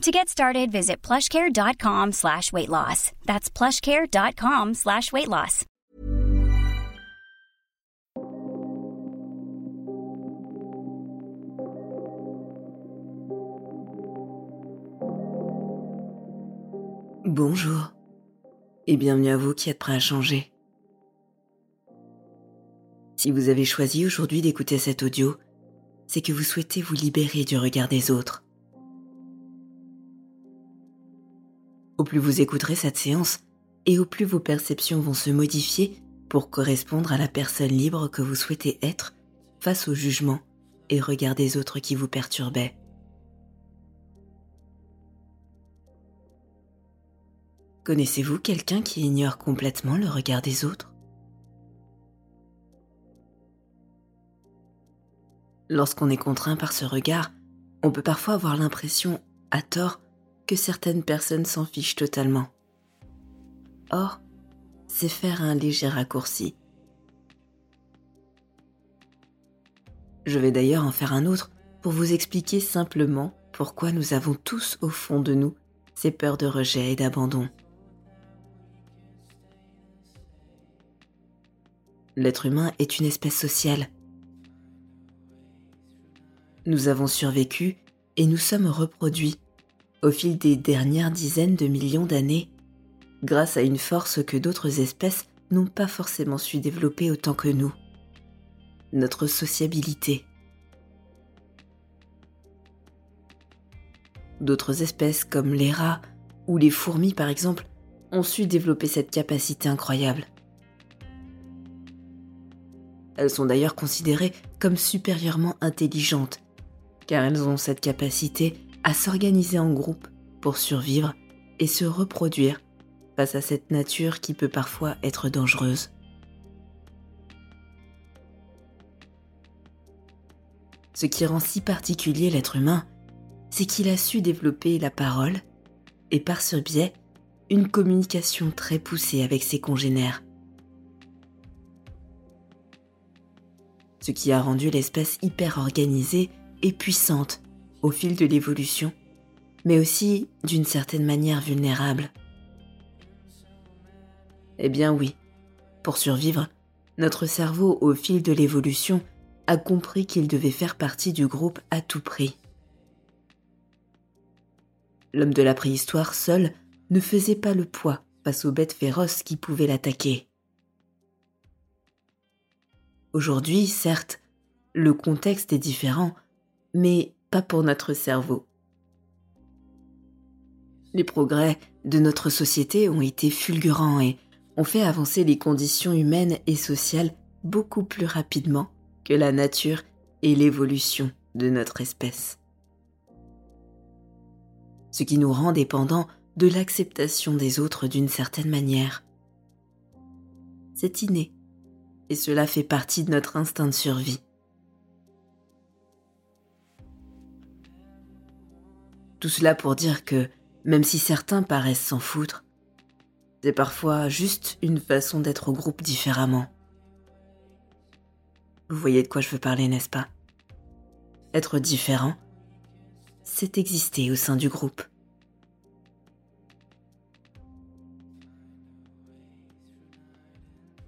To get started, visit plushcare.com slash weight loss. That's plushcare.com slash weight loss. Bonjour et bienvenue à vous qui êtes prêts à changer. Si vous avez choisi aujourd'hui d'écouter cet audio, c'est que vous souhaitez vous libérer du regard des autres. Au plus vous écouterez cette séance, et au plus vos perceptions vont se modifier pour correspondre à la personne libre que vous souhaitez être face au jugement et regard des autres qui vous perturbaient. Connaissez-vous quelqu'un qui ignore complètement le regard des autres? Lorsqu'on est contraint par ce regard, on peut parfois avoir l'impression, à tort, certaines personnes s'en fichent totalement. Or, c'est faire un léger raccourci. Je vais d'ailleurs en faire un autre pour vous expliquer simplement pourquoi nous avons tous au fond de nous ces peurs de rejet et d'abandon. L'être humain est une espèce sociale. Nous avons survécu et nous sommes reproduits au fil des dernières dizaines de millions d'années grâce à une force que d'autres espèces n'ont pas forcément su développer autant que nous. Notre sociabilité. D'autres espèces comme les rats ou les fourmis par exemple ont su développer cette capacité incroyable. Elles sont d'ailleurs considérées comme supérieurement intelligentes, car elles ont cette capacité à s'organiser en groupe pour survivre et se reproduire face à cette nature qui peut parfois être dangereuse. Ce qui rend si particulier l'être humain, c'est qu'il a su développer la parole et par ce biais, une communication très poussée avec ses congénères. ce qui a rendu l'espèce hyper organisée et puissante au fil de l'évolution, mais aussi d'une certaine manière vulnérable. Eh bien oui, pour survivre, notre cerveau au fil de l'évolution a compris qu'il devait faire partie du groupe à tout prix. L'homme de la préhistoire seul ne faisait pas le poids face aux bêtes féroces qui pouvaient l'attaquer. Aujourd'hui, certes, le contexte est différent, mais pas pour notre cerveau. Les progrès de notre société ont été fulgurants et ont fait avancer les conditions humaines et sociales beaucoup plus rapidement que la nature et l'évolution de notre espèce. Ce qui nous rend dépendants de l'acceptation des autres d'une certaine manière. C'est inné et cela fait partie de notre instinct de survie. Tout cela pour dire que, même si certains paraissent s'en foutre, c'est parfois juste une façon d'être au groupe différemment. Vous voyez de quoi je veux parler, n'est-ce pas? Être différent, c'est exister au sein du groupe.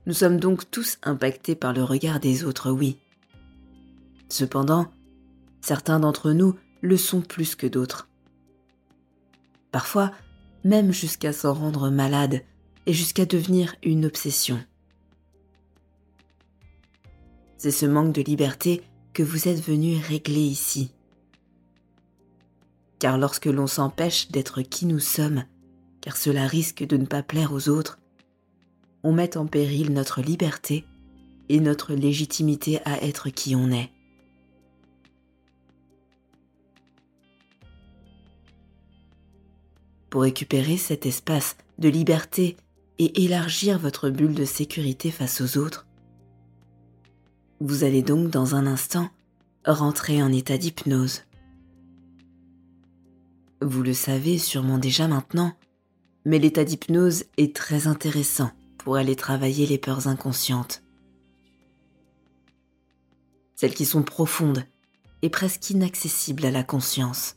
Nous sommes donc tous impactés par le regard des autres, oui. Cependant, certains d'entre nous le sont plus que d'autres parfois même jusqu'à s'en rendre malade et jusqu'à devenir une obsession. C'est ce manque de liberté que vous êtes venu régler ici. Car lorsque l'on s'empêche d'être qui nous sommes, car cela risque de ne pas plaire aux autres, on met en péril notre liberté et notre légitimité à être qui on est. Pour récupérer cet espace de liberté et élargir votre bulle de sécurité face aux autres, vous allez donc dans un instant rentrer en état d'hypnose. Vous le savez sûrement déjà maintenant, mais l'état d'hypnose est très intéressant pour aller travailler les peurs inconscientes. Celles qui sont profondes et presque inaccessibles à la conscience.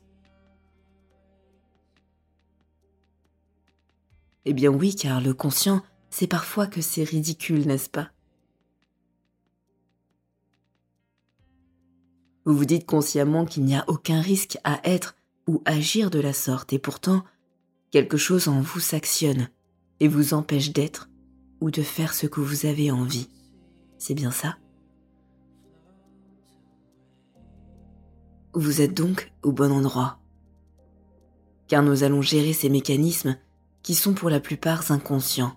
Eh bien oui, car le conscient, c'est parfois que c'est ridicule, n'est-ce pas? Vous vous dites consciemment qu'il n'y a aucun risque à être ou agir de la sorte, et pourtant, quelque chose en vous s'actionne et vous empêche d'être ou de faire ce que vous avez envie. C'est bien ça? Vous êtes donc au bon endroit. Car nous allons gérer ces mécanismes qui sont pour la plupart inconscients.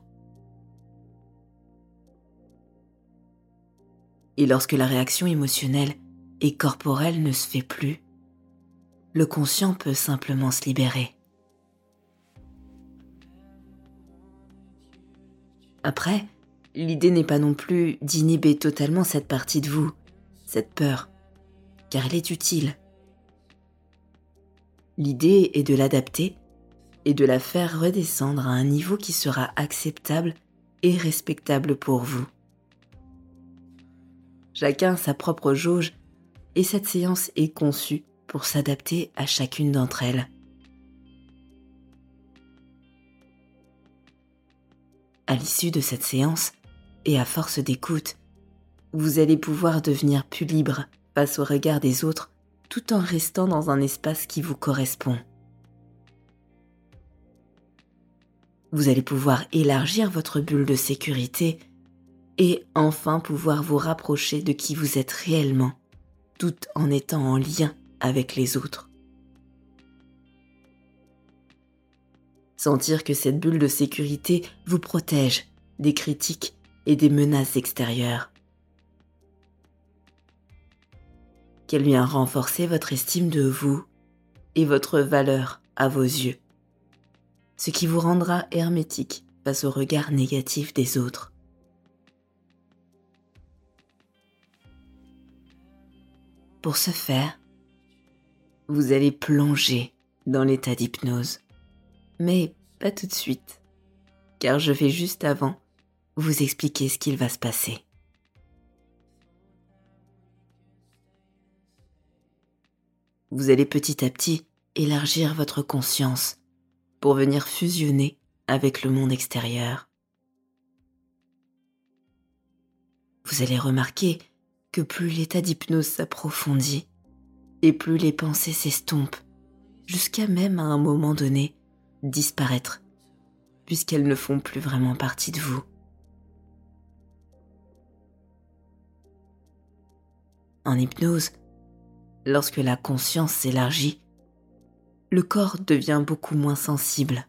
Et lorsque la réaction émotionnelle et corporelle ne se fait plus, le conscient peut simplement se libérer. Après, l'idée n'est pas non plus d'inhiber totalement cette partie de vous, cette peur, car elle est utile. L'idée est de l'adapter et de la faire redescendre à un niveau qui sera acceptable et respectable pour vous. Chacun sa propre jauge et cette séance est conçue pour s'adapter à chacune d'entre elles. À l'issue de cette séance, et à force d'écoute, vous allez pouvoir devenir plus libre face au regard des autres tout en restant dans un espace qui vous correspond. Vous allez pouvoir élargir votre bulle de sécurité et enfin pouvoir vous rapprocher de qui vous êtes réellement, tout en étant en lien avec les autres. Sentir que cette bulle de sécurité vous protège des critiques et des menaces extérieures. Qu'elle vient renforcer votre estime de vous et votre valeur à vos yeux, ce qui vous rendra hermétique face au regard négatif des autres. Pour ce faire, vous allez plonger dans l'état d'hypnose. Mais pas tout de suite, car je vais juste avant vous expliquer ce qu'il va se passer. Vous allez petit à petit élargir votre conscience pour venir fusionner avec le monde extérieur. Vous allez remarquer que plus l'état d'hypnose s'approfondit, et plus les pensées s'estompent, jusqu'à même à un moment donné disparaître, puisqu'elles ne font plus vraiment partie de vous. En hypnose, lorsque la conscience s'élargit, le corps devient beaucoup moins sensible.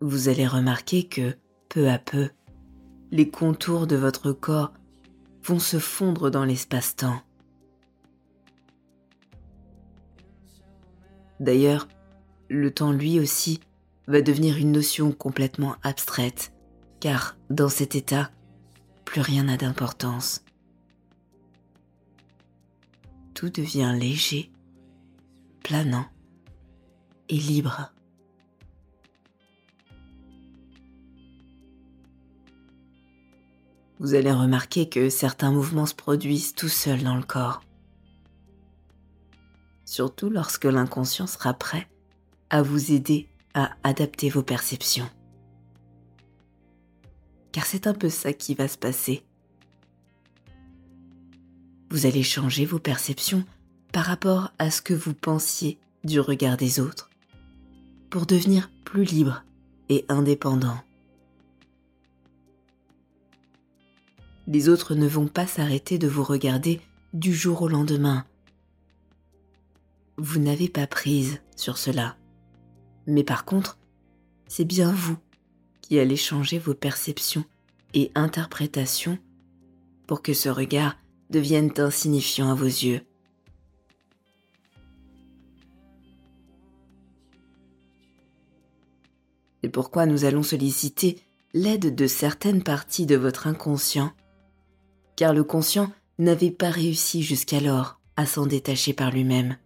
Vous allez remarquer que, peu à peu, les contours de votre corps vont se fondre dans l'espace-temps. D'ailleurs, le temps lui aussi va devenir une notion complètement abstraite, car dans cet état, plus rien n'a d'importance. Tout devient léger, planant et libre. vous allez remarquer que certains mouvements se produisent tout seuls dans le corps. Surtout lorsque l'inconscient sera prêt à vous aider à adapter vos perceptions. Car c'est un peu ça qui va se passer. Vous allez changer vos perceptions par rapport à ce que vous pensiez du regard des autres pour devenir plus libre et indépendant. les autres ne vont pas s'arrêter de vous regarder du jour au lendemain. Vous n'avez pas prise sur cela. Mais par contre, c'est bien vous qui allez changer vos perceptions et interprétations pour que ce regard devienne insignifiant à vos yeux. C'est pourquoi nous allons solliciter l'aide de certaines parties de votre inconscient, car le conscient n'avait pas réussi jusqu'alors à s'en détacher par lui-même.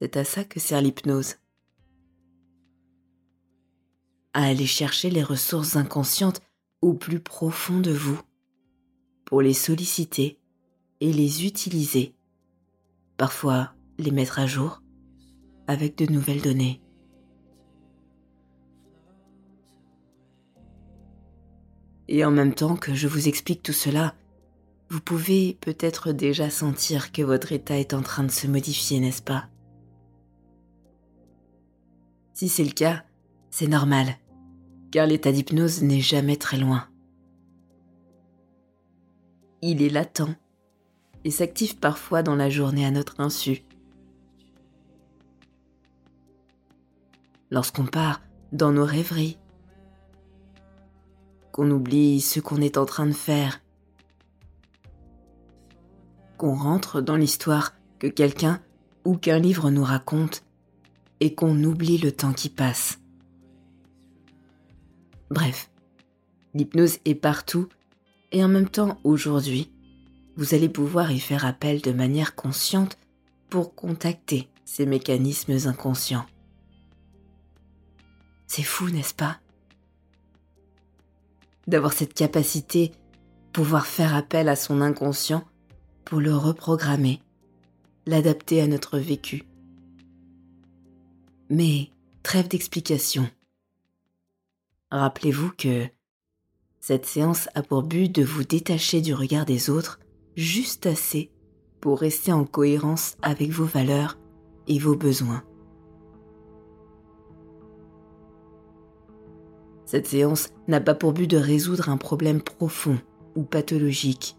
C'est à ça que sert l'hypnose. À aller chercher les ressources inconscientes plus profond de vous, pour les solliciter et les utiliser, parfois les mettre à jour avec de nouvelles données. Et en même temps que je vous explique tout cela, vous pouvez peut-être déjà sentir que votre état est en train de se modifier, n'est-ce pas? Si c'est le cas, c'est normal, car l'état d'hypnose n'est jamais très loin. Il est latent et s'active parfois dans la journée à notre insu. Lorsqu'on part dans nos rêveries, qu'on oublie ce qu'on est en train de faire, qu'on rentre dans l'histoire que quelqu'un ou qu'un livre nous raconte et qu'on oublie le temps qui passe. Bref, l'hypnose est partout et en même temps aujourd'hui, vous allez pouvoir y faire appel de manière consciente pour contacter ces mécanismes inconscients. C'est fou, n'est-ce pas? D'avoir cette capacité, pouvoir faire appel à son inconscient pour le reprogrammer, l'adapter à notre vécu. Mais trêve d'explication. Rappelez-vous que cette séance a pour but de vous détacher du regard des autres juste assez pour rester en cohérence avec vos valeurs et vos besoins. Cette séance n'a pas pour but de résoudre un problème profond ou pathologique.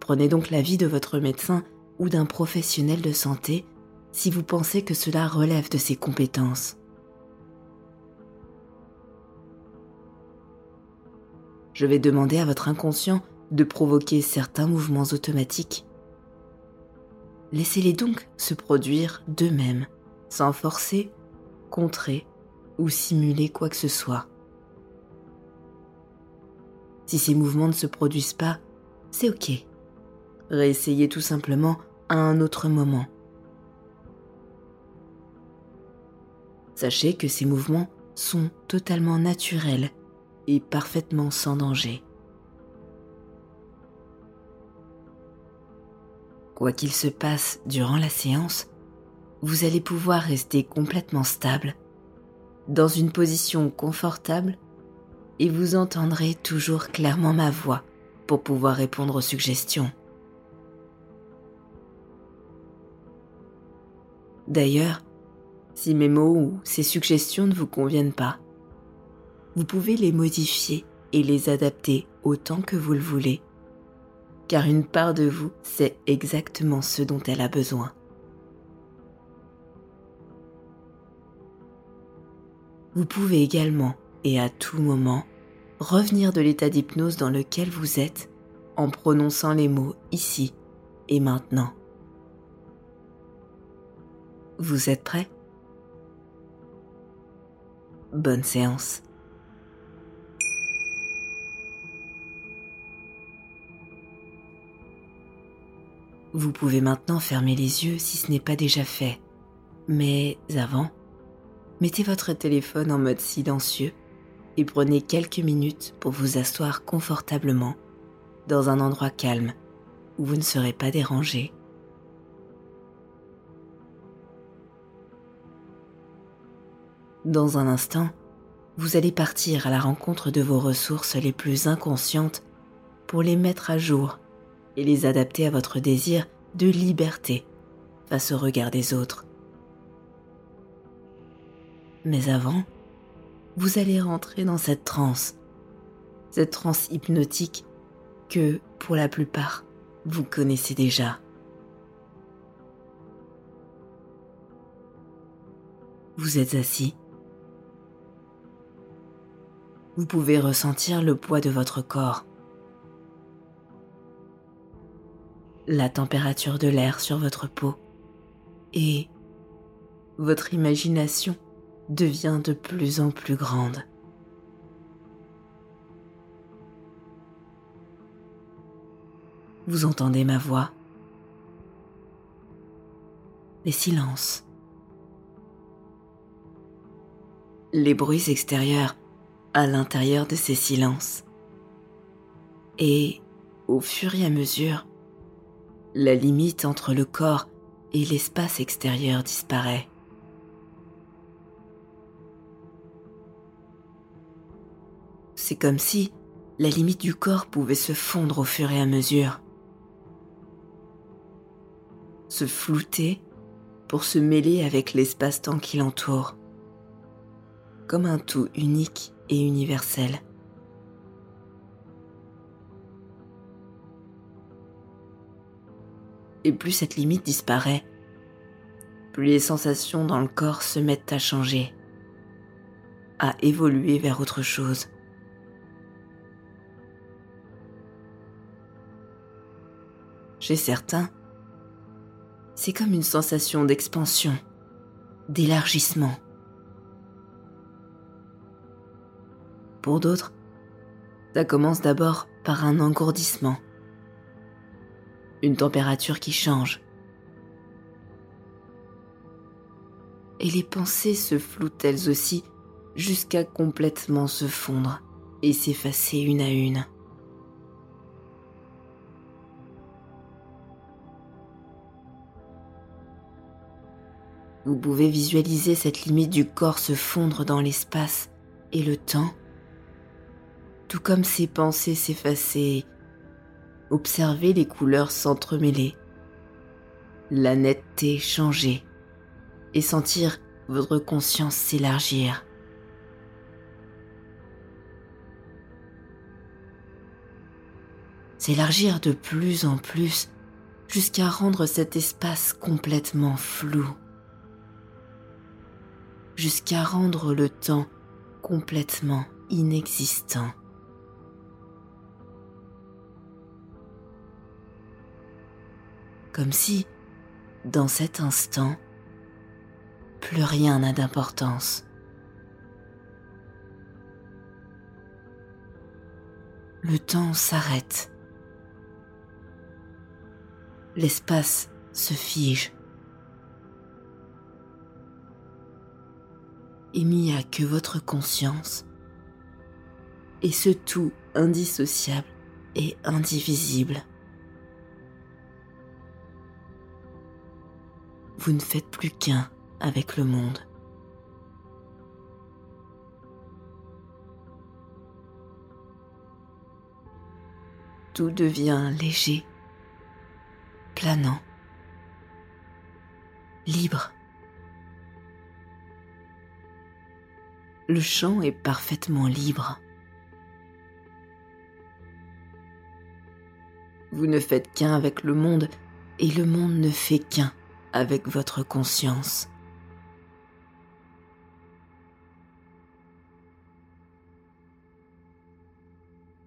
Prenez donc l'avis de votre médecin ou d'un professionnel de santé si vous pensez que cela relève de ses compétences. Je vais demander à votre inconscient de provoquer certains mouvements automatiques. Laissez-les donc se produire d'eux-mêmes, sans forcer, contrer ou simuler quoi que ce soit. Si ces mouvements ne se produisent pas, c'est ok. Réessayez tout simplement à un autre moment. Sachez que ces mouvements sont totalement naturels et parfaitement sans danger. Quoi qu'il se passe durant la séance, vous allez pouvoir rester complètement stable dans une position confortable et vous entendrez toujours clairement ma voix pour pouvoir répondre aux suggestions. D'ailleurs, si mes mots ou ces suggestions ne vous conviennent pas, vous pouvez les modifier et les adapter autant que vous le voulez, car une part de vous sait exactement ce dont elle a besoin. Vous pouvez également, et à tout moment, revenir de l'état d'hypnose dans lequel vous êtes en prononçant les mots ici et maintenant. Vous êtes prêt? Bonne séance. Vous pouvez maintenant fermer les yeux si ce n'est pas déjà fait. Mais avant, mettez votre téléphone en mode silencieux et prenez quelques minutes pour vous asseoir confortablement dans un endroit calme où vous ne serez pas dérangé. Dans un instant, vous allez partir à la rencontre de vos ressources les plus inconscientes pour les mettre à jour et les adapter à votre désir de liberté face au regard des autres. Mais avant, vous allez rentrer dans cette transe, cette transe hypnotique que, pour la plupart, vous connaissez déjà. Vous êtes assis. Vous pouvez ressentir le poids de votre corps, la température de l'air sur votre peau et votre imagination devient de plus en plus grande. Vous entendez ma voix, les silences, les bruits extérieurs à l'intérieur de ces silences. Et au fur et à mesure, la limite entre le corps et l'espace extérieur disparaît. C'est comme si la limite du corps pouvait se fondre au fur et à mesure, se flouter pour se mêler avec l'espace-temps qui l'entoure, comme un tout unique et universel. Et plus cette limite disparaît, plus les sensations dans le corps se mettent à changer, à évoluer vers autre chose. Chez certains, c'est comme une sensation d'expansion, d'élargissement. Pour d'autres, ça commence d'abord par un engourdissement, une température qui change. Et les pensées se flouent elles aussi jusqu'à complètement se fondre et s'effacer une à une. Vous pouvez visualiser cette limite du corps se fondre dans l'espace et le temps, tout comme ces pensées s'effacer, observer les couleurs s'entremêler, la netteté changer et sentir votre conscience s'élargir. S'élargir de plus en plus jusqu'à rendre cet espace complètement flou jusqu'à rendre le temps complètement inexistant. Comme si, dans cet instant, plus rien n'a d'importance. Le temps s'arrête. L'espace se fige. il n'y a que votre conscience et ce tout indissociable et indivisible. Vous ne faites plus qu'un avec le monde. Tout devient léger, planant, libre. le champ est parfaitement libre. Vous ne faites qu'un avec le monde et le monde ne fait qu'un avec votre conscience.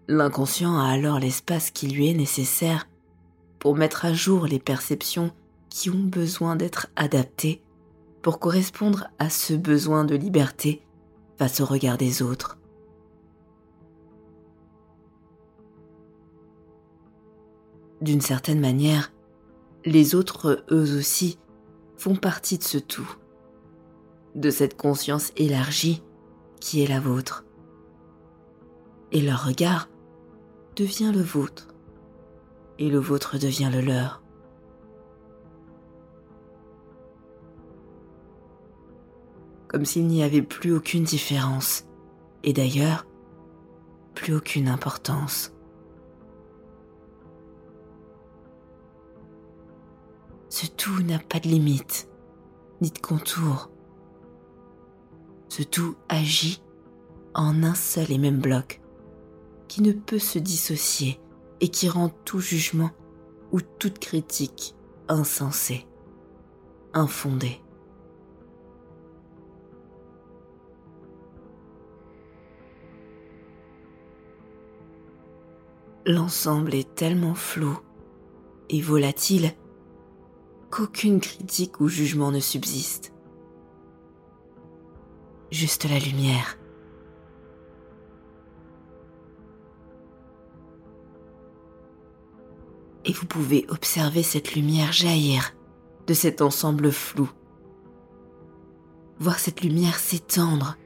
L'inconscient a alors l'espace qui lui est nécessaire pour mettre à jour les perceptions qui ont besoin d'être adaptées pour correspondre à ce besoin de liberté face au regard des autres. D'une certaine manière, les autres, eux aussi, font partie de ce tout, de cette conscience élargie qui est la vôtre. Et leur regard devient le vôtre, et le vôtre devient le leur. comme s'il n'y avait plus aucune différence, et d'ailleurs, plus aucune importance. Ce tout n'a pas de limite, ni de contour. Ce tout agit en un seul et même bloc, qui ne peut se dissocier et qui rend tout jugement ou toute critique insensée, infondée. L'ensemble est tellement flou et volatile qu'aucune critique ou jugement ne subsiste. Juste la lumière. Et vous pouvez observer cette lumière jaillir de cet ensemble flou. Voir cette lumière s'étendre,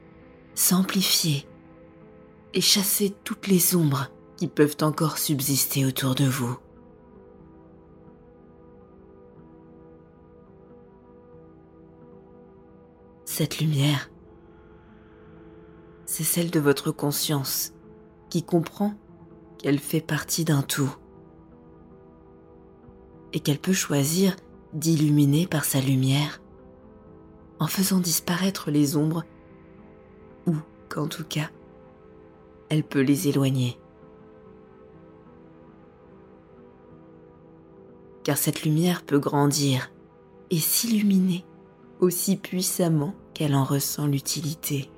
s'amplifier et chasser toutes les ombres qui peuvent encore subsister autour de vous. Cette lumière, c'est celle de votre conscience qui comprend qu'elle fait partie d'un tout et qu'elle peut choisir d'illuminer par sa lumière en faisant disparaître les ombres ou qu'en tout cas, elle peut les éloigner. Car cette lumière peut grandir et s'illuminer aussi puissamment qu'elle en ressent l'utilité.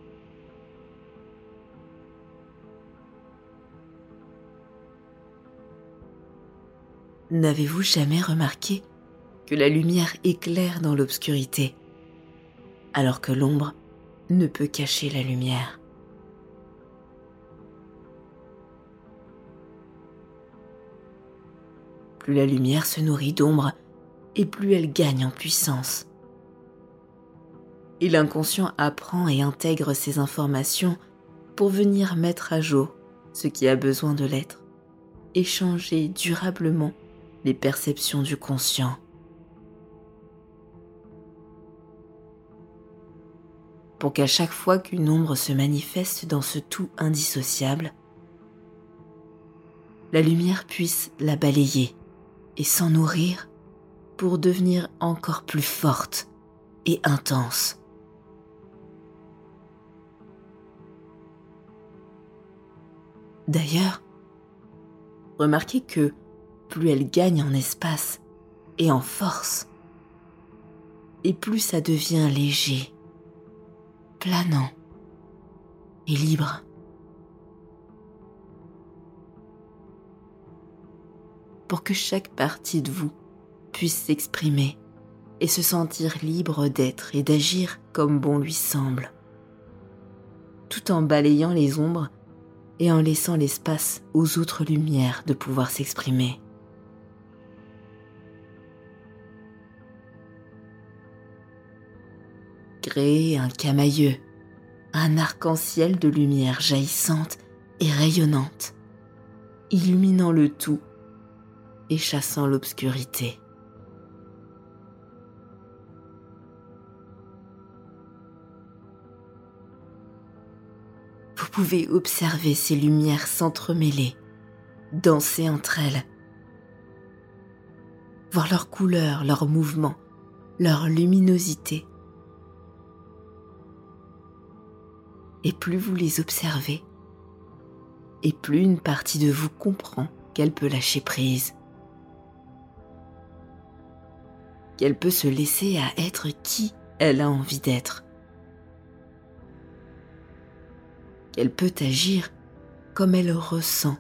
N'avez-vous jamais remarqué que la lumière éclaire dans l'obscurité, alors que l'ombre ne peut cacher la lumière? Plus la lumière se nourrit d'ombre, et plus elle gagne en puissance et l'inconscient apprend et intègre ces informations pour venir mettre à jour ce qui a besoin de l'être et changer durablement les perceptions du conscient. Pour qu'à chaque fois qu'une ombre se manifeste dans ce tout indissociable, la lumière puisse la balayer et s'en nourrir pour devenir encore plus forte et intense. D'ailleurs, remarquez que plus elle gagne en espace et en force, et plus ça devient léger, planant et libre. Pour que chaque partie de vous puisse s'exprimer et se sentir libre d'être et d'agir comme bon lui semble, tout en balayant les ombres et en laissant l'espace aux autres lumières de pouvoir s'exprimer. Créer un camailleux, un arc-en-ciel de lumière jaillissante et rayonnante, illuminant le tout et chassant l'obscurité. Pouvez observer ces lumières s'entremêler, danser entre elles, voir leurs couleurs, leurs mouvements, leur luminosité. Et plus vous les observez, et plus une partie de vous comprend qu'elle peut lâcher prise, qu'elle peut se laisser à être qui elle a envie d'être. Qu'elle peut agir comme elle ressent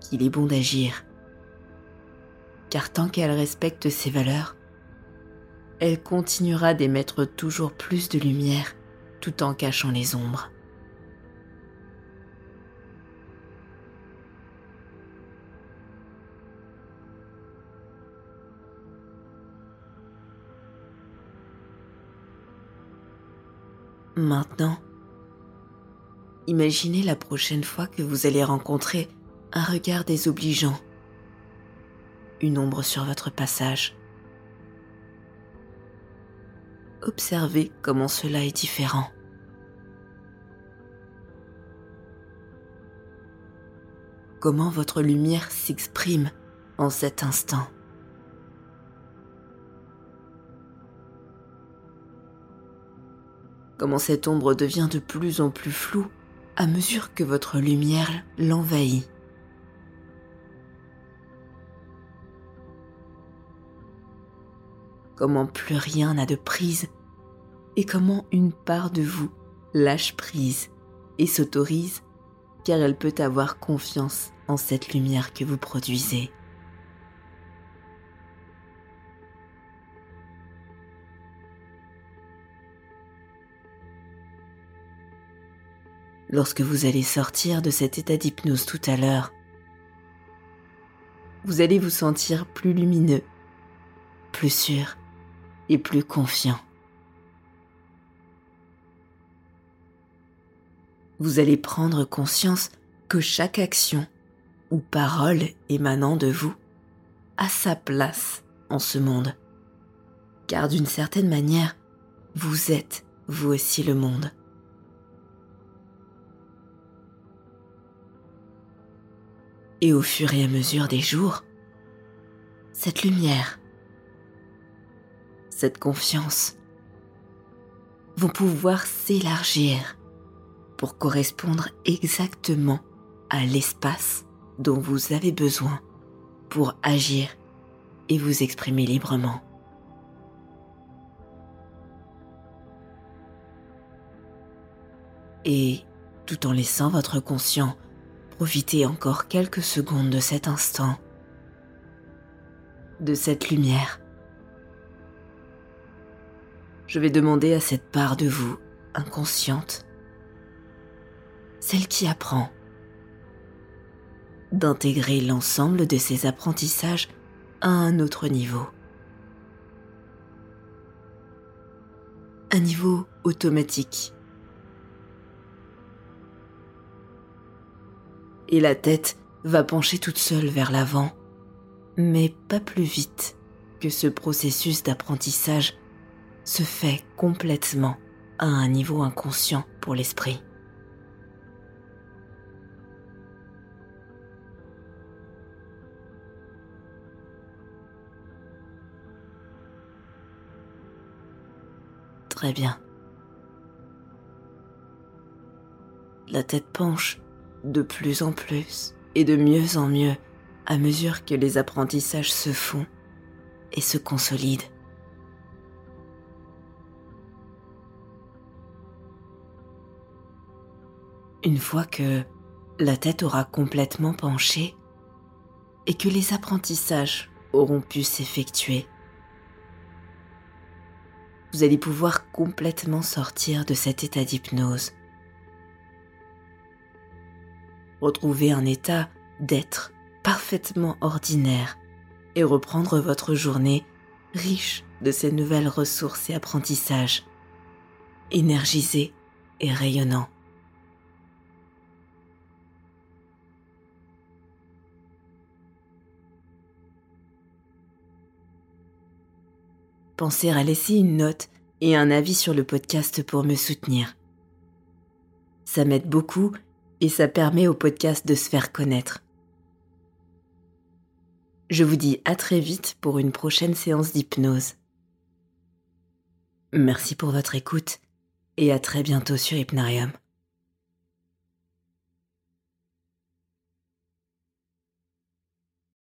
qu'il est bon d'agir. Car tant qu'elle respecte ses valeurs, elle continuera d'émettre toujours plus de lumière tout en cachant les ombres. Maintenant, Imaginez la prochaine fois que vous allez rencontrer un regard désobligeant, une ombre sur votre passage. Observez comment cela est différent. Comment votre lumière s'exprime en cet instant. Comment cette ombre devient de plus en plus floue à mesure que votre lumière l'envahit. Comment plus rien n'a de prise et comment une part de vous lâche prise et s'autorise car elle peut avoir confiance en cette lumière que vous produisez. Lorsque vous allez sortir de cet état d'hypnose tout à l'heure, vous allez vous sentir plus lumineux, plus sûr et plus confiant. vous allez prendre conscience que chaque action ou parole émanant de vous a sa place en ce monde. Car d'une certaine manière, vous êtes vous aussi le monde. Et au fur et à mesure des jours, cette lumière, cette confiance vont pouvoir s'élargir pour correspondre exactement à l'espace dont vous avez besoin pour agir et vous exprimer librement. Et tout en laissant votre conscient profiter encore quelques secondes de cet instant, de cette lumière, je vais demander à cette part de vous inconsciente celle qui apprend, d'intégrer l'ensemble de ses apprentissages à un autre niveau. Un niveau automatique. Et la tête va pencher toute seule vers l'avant, mais pas plus vite que ce processus d'apprentissage se fait complètement à un niveau inconscient pour l'esprit. très bien. La tête penche de plus en plus et de mieux en mieux à mesure que les apprentissages se font et se consolident. Une fois que la tête aura complètement penché et que les apprentissages auront pu s'effectuer, vous allez pouvoir complètement sortir de cet état d'hypnose. Retrouver un état d'être parfaitement ordinaire et reprendre votre journée riche de ces nouvelles ressources et apprentissages, énergisé et rayonnant. pensez à laisser une note et un avis sur le podcast pour me soutenir. Ça m'aide beaucoup et ça permet au podcast de se faire connaître. Je vous dis à très vite pour une prochaine séance d'hypnose. Merci pour votre écoute et à très bientôt sur Hypnarium.